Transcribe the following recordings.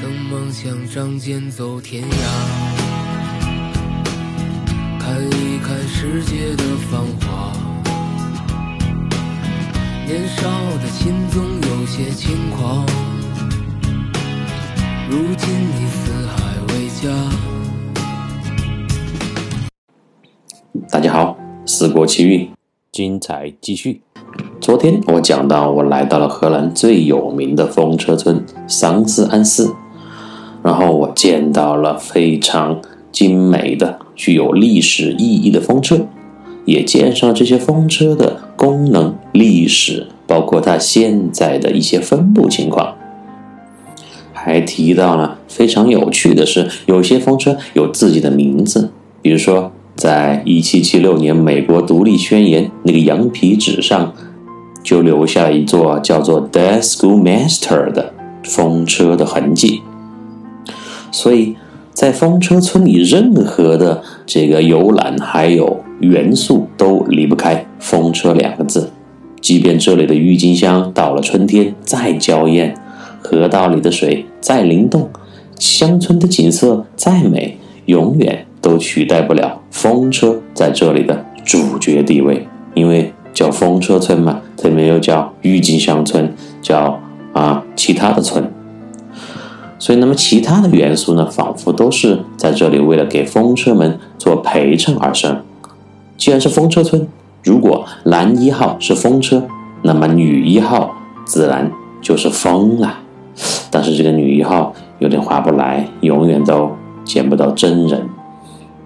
曾梦想仗剑走天涯，看一看世界的繁华。年少的心总有些轻狂，如今你四海为家。大家好，四国奇遇，精彩继续。昨天我讲到，我来到了河南最有名的风车村桑斯安寺，然后我见到了非常精美的、具有历史意义的风车，也介绍了这些风车的功能、历史，包括它现在的一些分布情况。还提到了非常有趣的是，有些风车有自己的名字，比如说，在一七七六年美国独立宣言那个羊皮纸上。就留下了一座叫做 “Death Schoolmaster” 的风车的痕迹。所以，在风车村里，任何的这个游览还有元素都离不开“风车”两个字。即便这里的郁金香到了春天再娇艳，河道里的水再灵动，乡村的景色再美，永远都取代不了风车在这里的主角地位，因为。叫风车村嘛，它没有叫郁金香村，叫啊其他的村。所以，那么其他的元素呢，仿佛都是在这里为了给风车们做陪衬而生。既然是风车村，如果男一号是风车，那么女一号自然就是风了。但是这个女一号有点划不来，永远都见不到真人。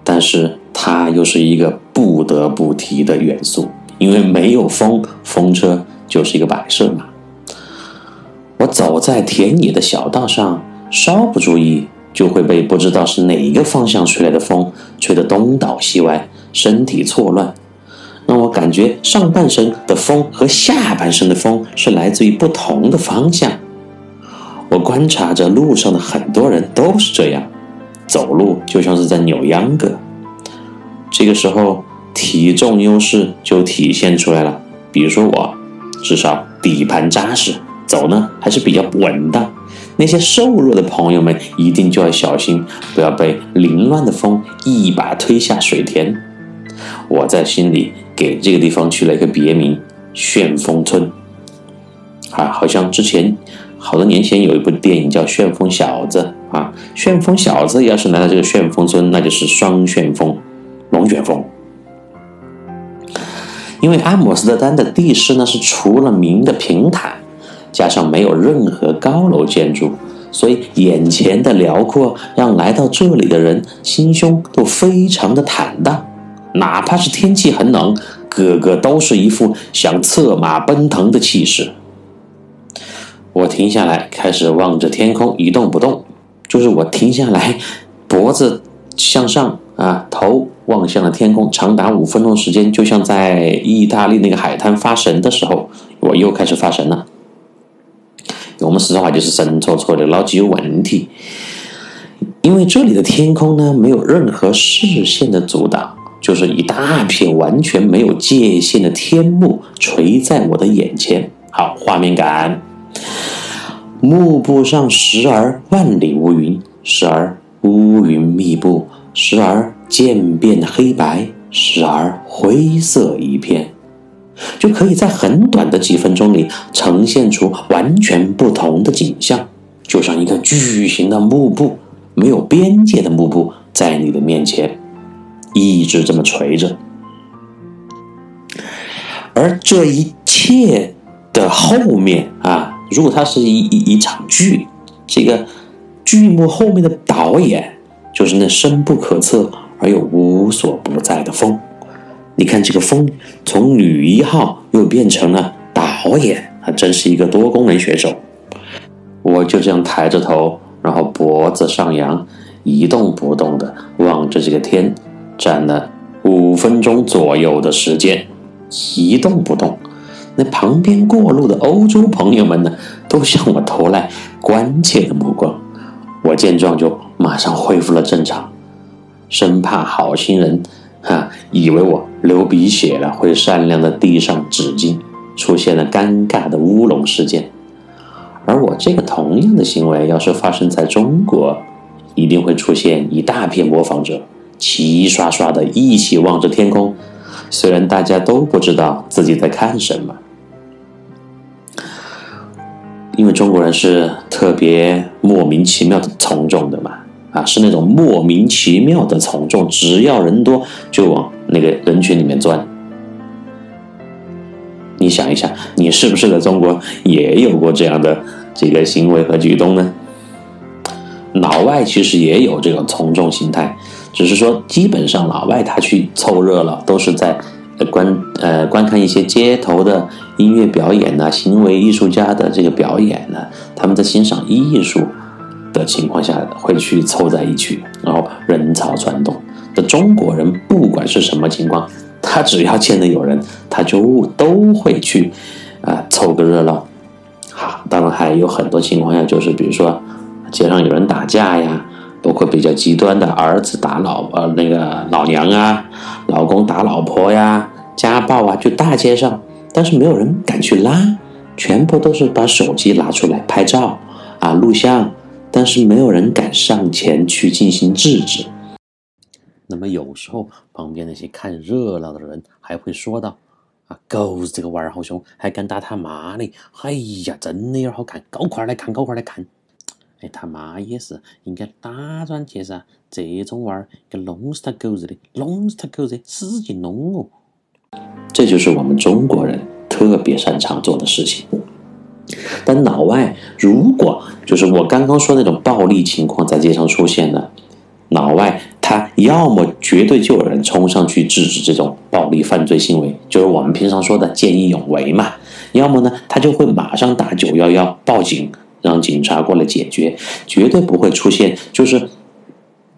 但是它又是一个不得不提的元素。因为没有风，风车就是一个摆设嘛。我走在田野的小道上，稍不注意就会被不知道是哪一个方向吹来的风吹得东倒西歪，身体错乱，让我感觉上半身的风和下半身的风是来自于不同的方向。我观察着路上的很多人都是这样，走路就像是在扭秧歌。这个时候。体重优势就体现出来了。比如说我，至少底盘扎实，走呢还是比较稳当。那些瘦弱的朋友们一定就要小心，不要被凌乱的风一把推下水田。我在心里给这个地方取了一个别名——旋风村。啊，好像之前好多年前有一部电影叫《旋风小子》啊，旋风小子要是来到这个旋风村，那就是双旋风，龙卷风。因为阿姆斯特丹的地势呢是出了名的平坦，加上没有任何高楼建筑，所以眼前的辽阔让来到这里的人心胸都非常的坦荡。哪怕是天气很冷，个个都是一副想策马奔腾的气势。我停下来，开始望着天空一动不动，就是我停下来，脖子向上啊，头。望向了天空，长达五分钟时间，就像在意大利那个海滩发神的时候，我又开始发神了。我们四川话就是神戳戳的，脑子有问题。因为这里的天空呢，没有任何视线的阻挡，就是一大片完全没有界限的天幕垂在我的眼前。好，画面感。幕布上时而万里无云，时而乌云密布，时而。渐变黑白，时而灰色一片，就可以在很短的几分钟里呈现出完全不同的景象，就像一个巨型的幕布，没有边界的幕布在你的面前一直这么垂着。而这一切的后面啊，如果它是一一一场剧，这个剧目后面的导演就是那深不可测。而又无所不在的风，你看这个风从女一号又变成了导演，还真是一个多功能选手。我就这样抬着头，然后脖子上扬，一动不动的望着这个天，站了五分钟左右的时间，一动不动。那旁边过路的欧洲朋友们呢，都向我投来关切的目光。我见状就马上恢复了正常。生怕好心人，啊，以为我流鼻血了，会善良的递上纸巾，出现了尴尬的乌龙事件。而我这个同样的行为，要是发生在中国，一定会出现一大片模仿者，齐刷刷的一起望着天空，虽然大家都不知道自己在看什么，因为中国人是特别莫名其妙的从众的嘛，啊，是那种莫名其妙的从众，只要人多就往那个人群里面钻。你想一想，你是不是在中国也有过这样的这个行为和举动呢？老外其实也有这种从众心态，只是说基本上老外他去凑热闹都是在观呃观看一些街头的音乐表演呐，行为艺术家的这个表演呢，他们在欣赏艺术的情况下会去凑在一起，然后人潮攒动。的中国人不管是什么情况。他只要见到有人，他就都会去，啊，凑个热闹。好，当然还有很多情况下，就是比如说街上有人打架呀，包括比较极端的儿子打老呃那个老娘啊，老公打老婆呀，家暴啊，就大街上，但是没有人敢去拉，全部都是把手机拿出来拍照啊录像，但是没有人敢上前去进行制止。那么有时候旁边那些看热闹的人还会说道：“啊，狗子这个娃儿好凶，还敢打他妈的！哎呀，真的有点好看，赶快来看，赶快来看！哎，他妈也是应该打转去噻，这种娃儿给弄死他狗日的，弄死他狗日，使劲弄哦！这就是我们中国人特别擅长做的事情。但老外如果就是我刚刚说那种暴力情况在街上出现了，老外。他要么绝对就有人冲上去制止这种暴力犯罪行为，就是我们平常说的见义勇为嘛；要么呢，他就会马上打九幺幺报警，让警察过来解决，绝对不会出现就是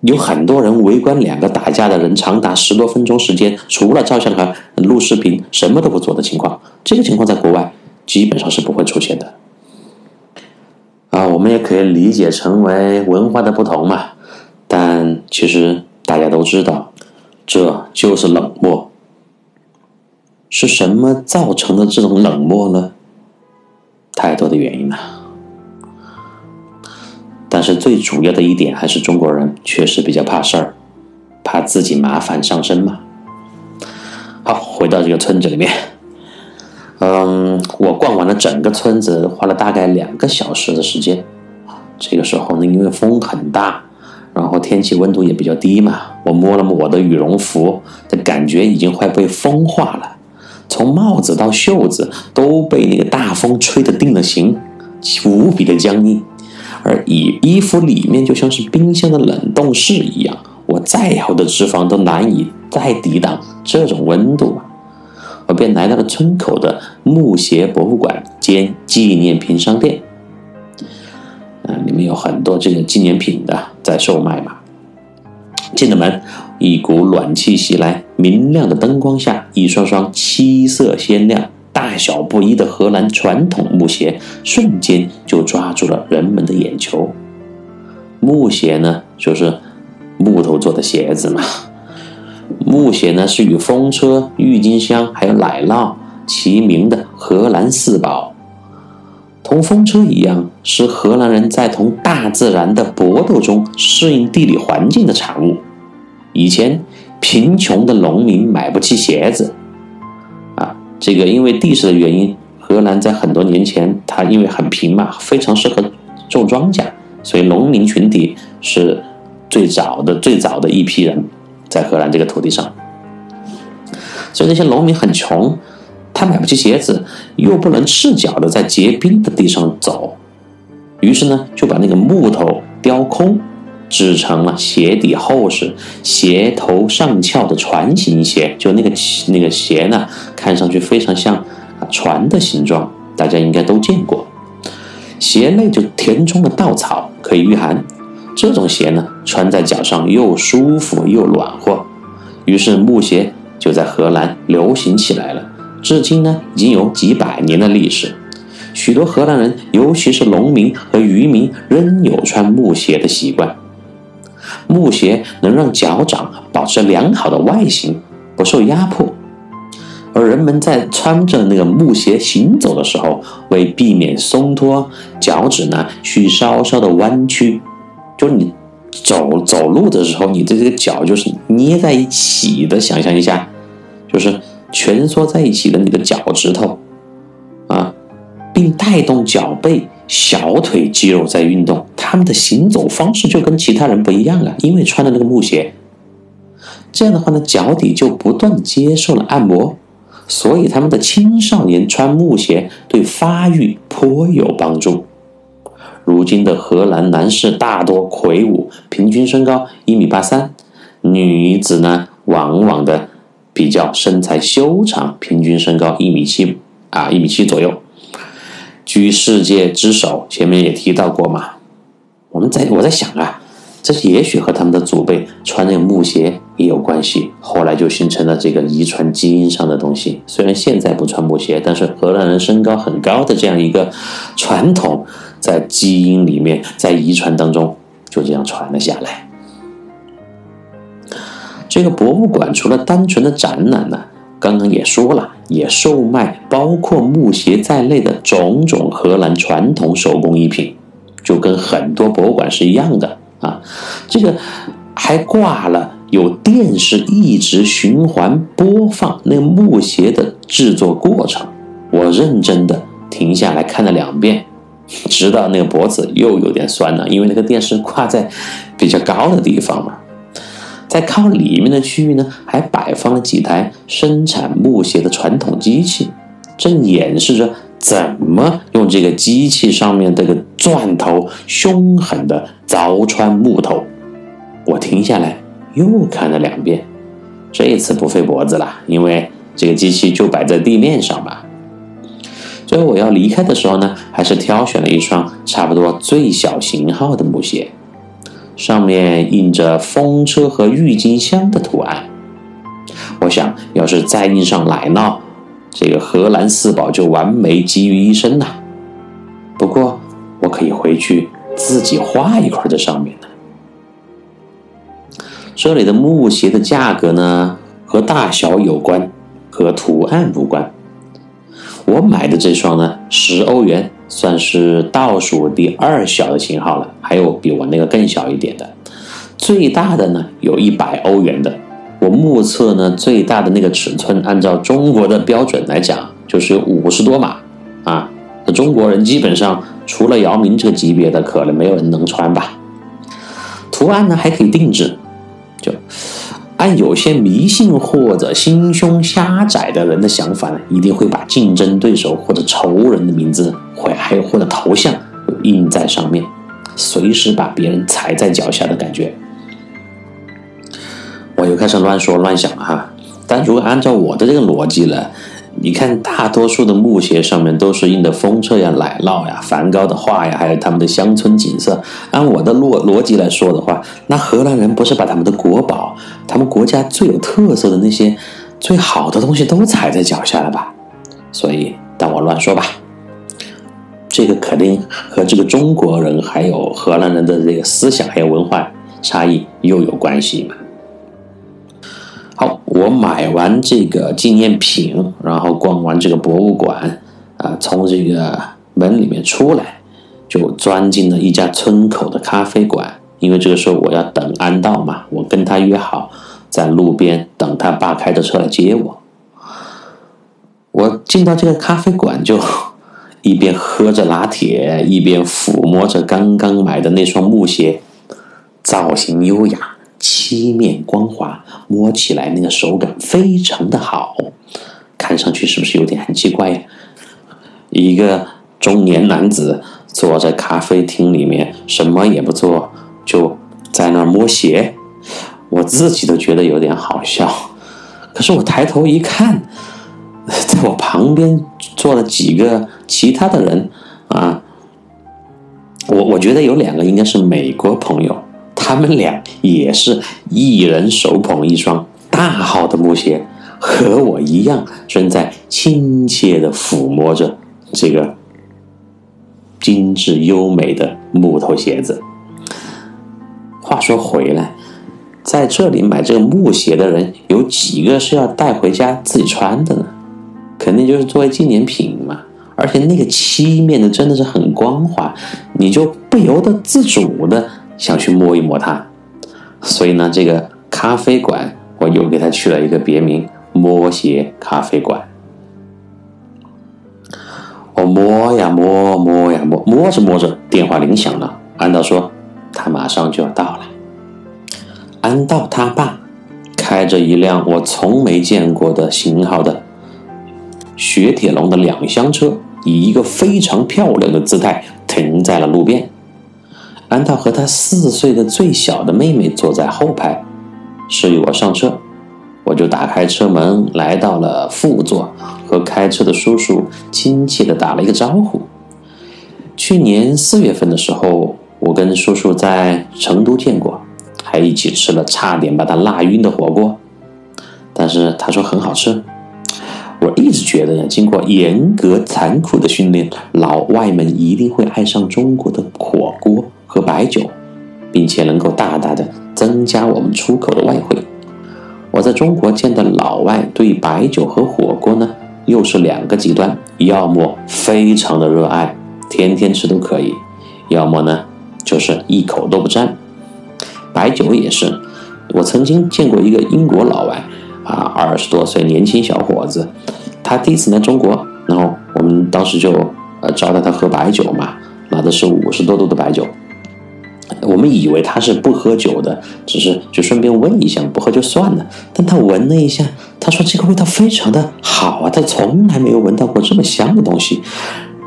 有很多人围观两个打架的人长达十多分钟时间，除了照相和录视频，什么都不做的情况。这个情况在国外基本上是不会出现的。啊，我们也可以理解成为文化的不同嘛。但其实大家都知道，这就是冷漠。是什么造成的这种冷漠呢？太多的原因了。但是最主要的一点还是中国人确实比较怕事儿，怕自己麻烦上身嘛。好，回到这个村子里面，嗯，我逛完了整个村子，花了大概两个小时的时间。这个时候呢，因为风很大。然后天气温度也比较低嘛，我摸了摸我的羽绒服，的感觉已经快被风化了，从帽子到袖子都被那个大风吹得定了型，无比的僵硬，而衣衣服里面就像是冰箱的冷冻室一样，我再好的脂肪都难以再抵挡这种温度，我便来到了村口的木鞋博物馆兼纪念品商店。嗯里面有很多这个纪念品的在售卖嘛。进了门，一股暖气袭来，明亮的灯光下，一双双七色鲜亮、大小不一的荷兰传统木鞋瞬间就抓住了人们的眼球。木鞋呢，就是木头做的鞋子嘛。木鞋呢，是与风车、郁金香还有奶酪齐名的荷兰四宝。同风车一样，是荷兰人在同大自然的搏斗中适应地理环境的产物。以前贫穷的农民买不起鞋子，啊，这个因为地势的原因，荷兰在很多年前，它因为很平嘛，非常适合种庄稼，所以农民群体是最早的、最早的一批人在荷兰这个土地上。所以那些农民很穷。他买不起鞋子，又不能赤脚的在结冰的地上走，于是呢，就把那个木头雕空，制成了鞋底厚实、鞋头上翘的船形鞋。就那个那个鞋呢，看上去非常像船的形状，大家应该都见过。鞋内就填充了稻草，可以御寒。这种鞋呢，穿在脚上又舒服又暖和，于是木鞋就在荷兰流行起来了。至今呢，已经有几百年的历史。许多荷兰人，尤其是农民和渔民，仍有穿木鞋的习惯。木鞋能让脚掌保持良好的外形，不受压迫。而人们在穿着那个木鞋行走的时候，为避免松脱，脚趾呢需稍稍的弯曲，就是你走走路的时候，你的这个脚就是捏在一起的，想象一下，就是蜷缩在一起的你的脚趾头啊，并带动脚背、小腿肌肉在运动，他们的行走方式就跟其他人不一样啊，因为穿的那个木鞋。这样的话呢，脚底就不断接受了按摩，所以他们的青少年穿木鞋对发育颇有帮助。如今的荷兰男士大多魁梧，平均身高一米八三，女子呢往往的比较身材修长，平均身高一米七啊一米七左右，居世界之首。前面也提到过嘛，我们在我在想啊。这也许和他们的祖辈穿那个木鞋也有关系，后来就形成了这个遗传基因上的东西。虽然现在不穿木鞋，但是荷兰人身高很高的这样一个传统，在基因里面，在遗传当中就这样传了下来。这个博物馆除了单纯的展览呢，刚刚也说了，也售卖包括木鞋在内的种种荷兰传统手工艺品，就跟很多博物馆是一样的。啊，这个还挂了有电视一直循环播放那木鞋的制作过程，我认真的停下来看了两遍，直到那个脖子又有点酸了，因为那个电视挂在比较高的地方嘛。在靠里面的区域呢，还摆放了几台生产木鞋的传统机器，正演示着。怎么用这个机器上面这个钻头凶狠的凿穿木头？我停下来又看了两遍，这一次不费脖子了，因为这个机器就摆在地面上嘛。最后我要离开的时候呢，还是挑选了一双差不多最小型号的木鞋，上面印着风车和郁金香的图案。我想要是再印上奶酪。这个荷兰四宝就完美集于一身了。不过我可以回去自己画一块在上面的。这里的木鞋的价格呢，和大小有关，和图案无关。我买的这双呢，十欧元，算是倒数第二小的型号了。还有比我那个更小一点的，最大的呢，有一百欧元的。我目测呢，最大的那个尺寸，按照中国的标准来讲，就是五十多码啊。那中国人基本上除了姚明这个级别的，可能没有人能穿吧。图案呢还可以定制，就按有些迷信或者心胸狭窄的人的想法呢，一定会把竞争对手或者仇人的名字，或还有或者头像印在上面，随时把别人踩在脚下的感觉。我又开始乱说乱想了哈，但如果按照我的这个逻辑呢，你看大多数的木鞋上面都是印的风车呀、奶酪呀、梵高的画呀，还有他们的乡村景色。按我的逻逻辑来说的话，那荷兰人不是把他们的国宝、他们国家最有特色的那些最好的东西都踩在脚下了吧？所以，当我乱说吧，这个肯定和这个中国人还有荷兰人的这个思想还有文化差异又有关系嘛。好，我买完这个纪念品，然后逛完这个博物馆，啊，从这个门里面出来，就钻进了一家村口的咖啡馆。因为这个时候我要等安道嘛，我跟他约好在路边等他爸开着车来接我。我进到这个咖啡馆，就一边喝着拿铁，一边抚摸着刚刚买的那双木鞋，造型优雅。漆面光滑，摸起来那个手感非常的好，看上去是不是有点很奇怪呀？一个中年男子坐在咖啡厅里面，什么也不做，就在那儿摸鞋，我自己都觉得有点好笑。可是我抬头一看，在我旁边坐了几个其他的人啊，我我觉得有两个应该是美国朋友。他们俩也是一人手捧一双大号的木鞋，和我一样正在亲切的抚摸着这个精致优美的木头鞋子。话说回来，在这里买这个木鞋的人，有几个是要带回家自己穿的呢？肯定就是作为纪念品嘛。而且那个漆面的真的是很光滑，你就不由得自主的想去摸一摸它。所以呢，这个咖啡馆我又给它取了一个别名——摸鞋咖啡馆。我摸呀摸，摸呀摸，摸着摸着，电话铃响了。安道说：“他马上就要到了。”安道他爸开着一辆我从没见过的型号的雪铁龙的两厢车。以一个非常漂亮的姿态停在了路边。安道和他四岁的最小的妹妹坐在后排，示意我上车，我就打开车门来到了副座，和开车的叔叔亲切地打了一个招呼。去年四月份的时候，我跟叔叔在成都见过，还一起吃了差点把他辣晕的火锅，但是他说很好吃。我一直觉得呢，经过严格残酷的训练，老外们一定会爱上中国的火锅和白酒，并且能够大大的增加我们出口的外汇。我在中国见的老外对白酒和火锅呢，又是两个极端：要么非常的热爱，天天吃都可以；要么呢，就是一口都不沾。白酒也是，我曾经见过一个英国老外。啊，二十多岁年轻小伙子，他第一次来中国，然后我们当时就呃招待他喝白酒嘛，拿的是五十多度的白酒。我们以为他是不喝酒的，只是就顺便问一下，不喝就算了。但他闻了一下，他说这个味道非常的好啊，他从来没有闻到过这么香的东西。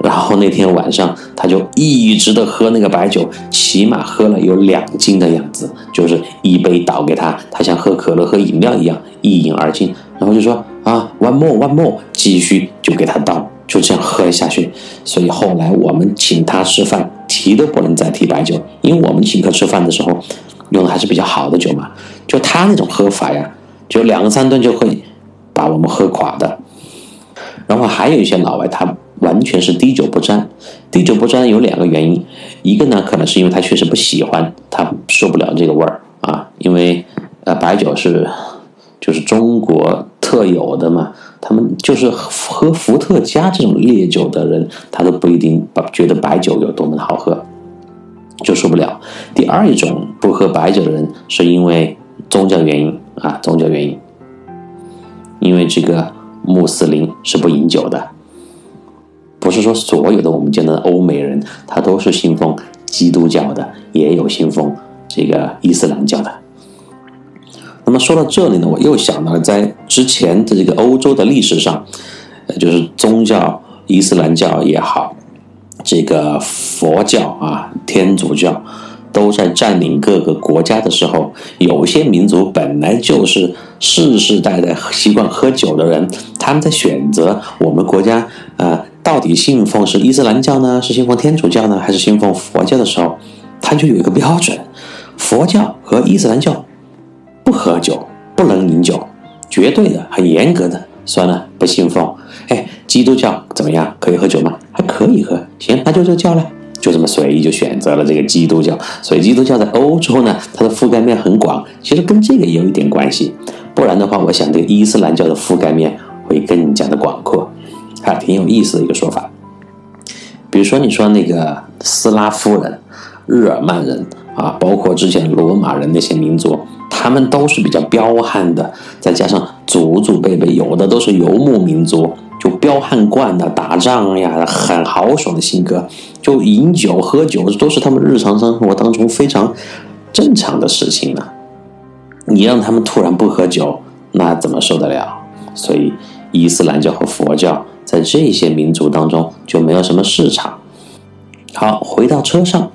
然后那天晚上，他就一直的喝那个白酒，起码喝了有两斤的样子，就是一杯倒给他，他像喝可乐、喝饮料一样一饮而尽。然后就说啊，one more，one more，继续就给他倒，就这样喝下去。所以后来我们请他吃饭，提都不能再提白酒，因为我们请客吃饭的时候用的还是比较好的酒嘛。就他那种喝法呀，就两三顿就会把我们喝垮的。然后还有一些老外，他。完全是滴酒不沾，滴酒不沾有两个原因，一个呢可能是因为他确实不喜欢，他受不了这个味儿啊，因为呃白酒是就是中国特有的嘛，他们就是喝伏特加这种烈酒的人，他都不一定把觉得白酒有多么的好喝，就受不了。第二一种不喝白酒的人是因为宗教原因啊，宗教原因，因为这个穆斯林是不饮酒的。不是说所有的我们见到的欧美人，他都是信奉基督教的，也有信奉这个伊斯兰教的。那么说到这里呢，我又想到了在之前的这个欧洲的历史上，呃，就是宗教伊斯兰教也好，这个佛教啊、天主教都在占领各个国家的时候，有些民族本来就是世世代代习惯喝酒的人，他们在选择我们国家啊。到底信奉是伊斯兰教呢，是信奉天主教呢，还是信奉佛教的时候，他就有一个标准：佛教和伊斯兰教不喝酒，不能饮酒，绝对的、很严格的。算了，不信奉。哎，基督教怎么样？可以喝酒吗？还可以喝。行，那就这个教了，就这么随意就选择了这个基督教。所以基督教在欧洲呢，它的覆盖面很广，其实跟这个也有一点关系。不然的话，我想这个伊斯兰教的覆盖面会更加的广阔。还挺有意思的一个说法，比如说你说那个斯拉夫人、日耳曼人啊，包括之前罗马人那些民族，他们都是比较彪悍的，再加上祖祖辈辈有的都是游牧民族，就彪悍惯的，打仗呀，很豪爽的性格，就饮酒喝酒都是他们日常生活当中非常正常的事情呢。你让他们突然不喝酒，那怎么受得了？所以伊斯兰教和佛教。在这些民族当中就没有什么市场。好，回到车上，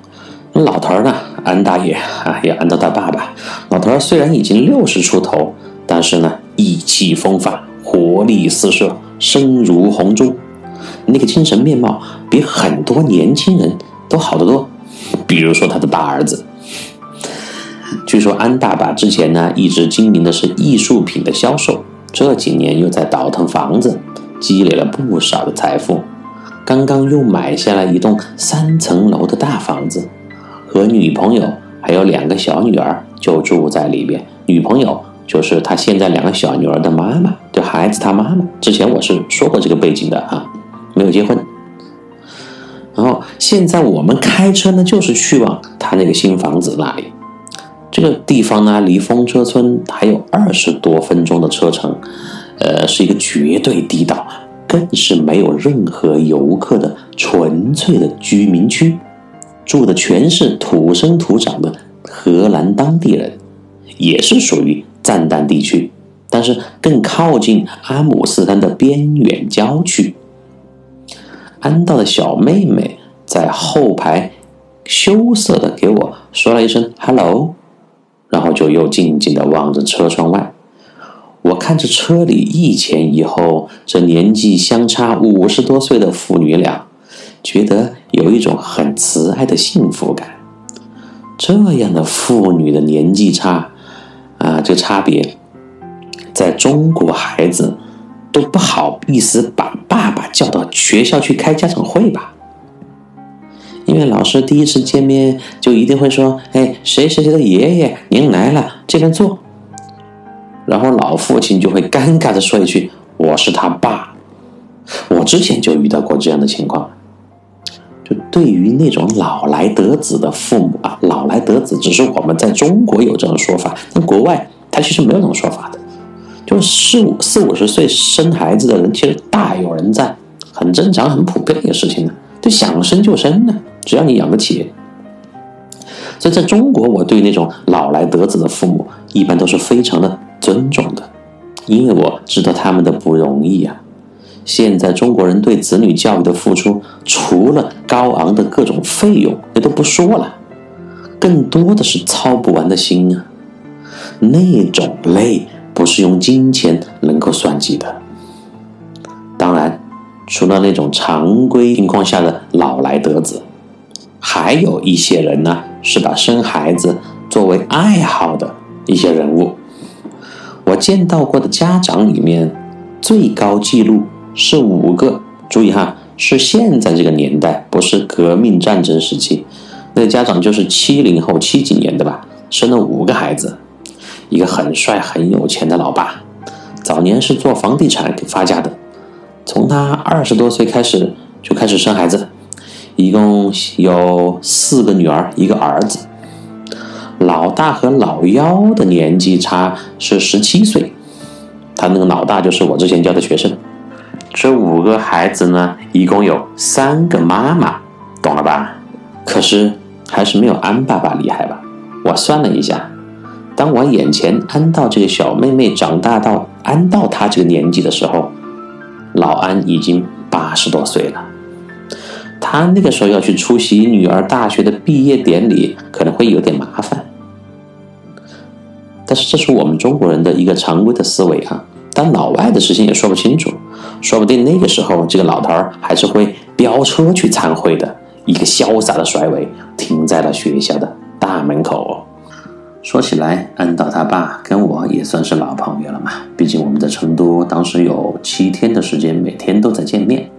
老头儿呢，安大爷啊，也安到他爸爸。老头儿虽然已经六十出头，但是呢，意气风发，活力四射，声如洪钟，那个精神面貌比很多年轻人都好得多。比如说他的大儿子，据说安大爸之前呢，一直经营的是艺术品的销售，这几年又在倒腾房子。积累了不少的财富，刚刚又买下了一栋三层楼的大房子，和女朋友还有两个小女儿就住在里边。女朋友就是他现在两个小女儿的妈妈。就孩子他妈妈。之前我是说过这个背景的啊，没有结婚。然后现在我们开车呢，就是去往他那个新房子那里。这个地方呢，离风车村还有二十多分钟的车程，呃，是一个绝对地道，更是没有任何游客的纯粹的居民区，住的全是土生土长的荷兰当地人，也是属于赞丹地区，但是更靠近阿姆斯特丹的边远郊区。安道的小妹妹在后排羞涩的给我说了一声 “hello”，然后就又静静的望着车窗外。我看着车里一前一后这年纪相差五十多岁的父女俩，觉得有一种很慈爱的幸福感。这样的父女的年纪差啊，这差别，在中国孩子。都不好意思把爸爸叫到学校去开家长会吧，因为老师第一次见面就一定会说：“哎，谁谁谁的爷爷您来了，这边坐。”然后老父亲就会尴尬的说一句：“我是他爸。”我之前就遇到过这样的情况，就对于那种老来得子的父母啊，老来得子只是我们在中国有这种说法，但国外他其实没有这种说法的。就四五四五十岁生孩子的人，其实大有人在，很正常、很普遍的一个事情呢。就想生就生呢，只要你养得起。所以在中国，我对那种老来得子的父母，一般都是非常的尊重的，因为我知道他们的不容易啊。现在中国人对子女教育的付出，除了高昂的各种费用，那都不说了，更多的是操不完的心啊，那种累。不是用金钱能够算计的。当然，除了那种常规情况下的老来得子，还有一些人呢，是把生孩子作为爱好的一些人物。我见到过的家长里面，最高纪录是五个。注意哈，是现在这个年代，不是革命战争时期。那家长就是七零后七几年的吧，生了五个孩子。一个很帅很有钱的老爸，早年是做房地产发家的。从他二十多岁开始就开始生孩子，一共有四个女儿一个儿子。老大和老幺的年纪差是十七岁，他那个老大就是我之前教的学生。这五个孩子呢，一共有三个妈妈，懂了吧？可是还是没有安爸爸厉害吧？我算了一下。当我眼前安道这个小妹妹长大到安道她这个年纪的时候，老安已经八十多岁了。他那个时候要去出席女儿大学的毕业典礼，可能会有点麻烦。但是这是我们中国人的一个常规的思维啊。但老外的事情也说不清楚，说不定那个时候这个老头儿还是会飙车去参会的，一个潇洒的甩尾停在了学校的大门口。说起来，安道他爸跟我也算是老朋友了嘛。毕竟我们在成都当时有七天的时间，每天都在见面。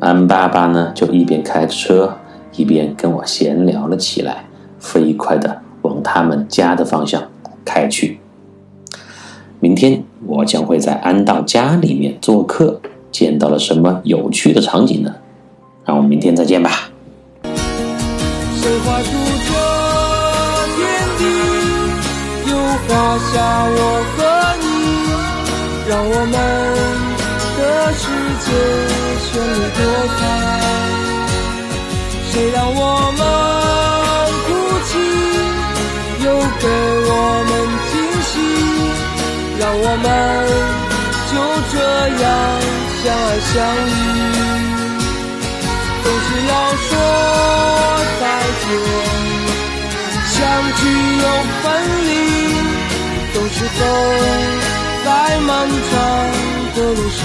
安爸爸呢，就一边开着车，一边跟我闲聊了起来，飞快的往他们家的方向开去。明天我将会在安道家里面做客，见到了什么有趣的场景呢？让我们明天再见吧。谁画出这天地？又画下我和你，让我们的世界绚丽多彩。谁让我们我们就这样相爱相依。总是要说再见，相聚又分离。总是走在漫长的路上。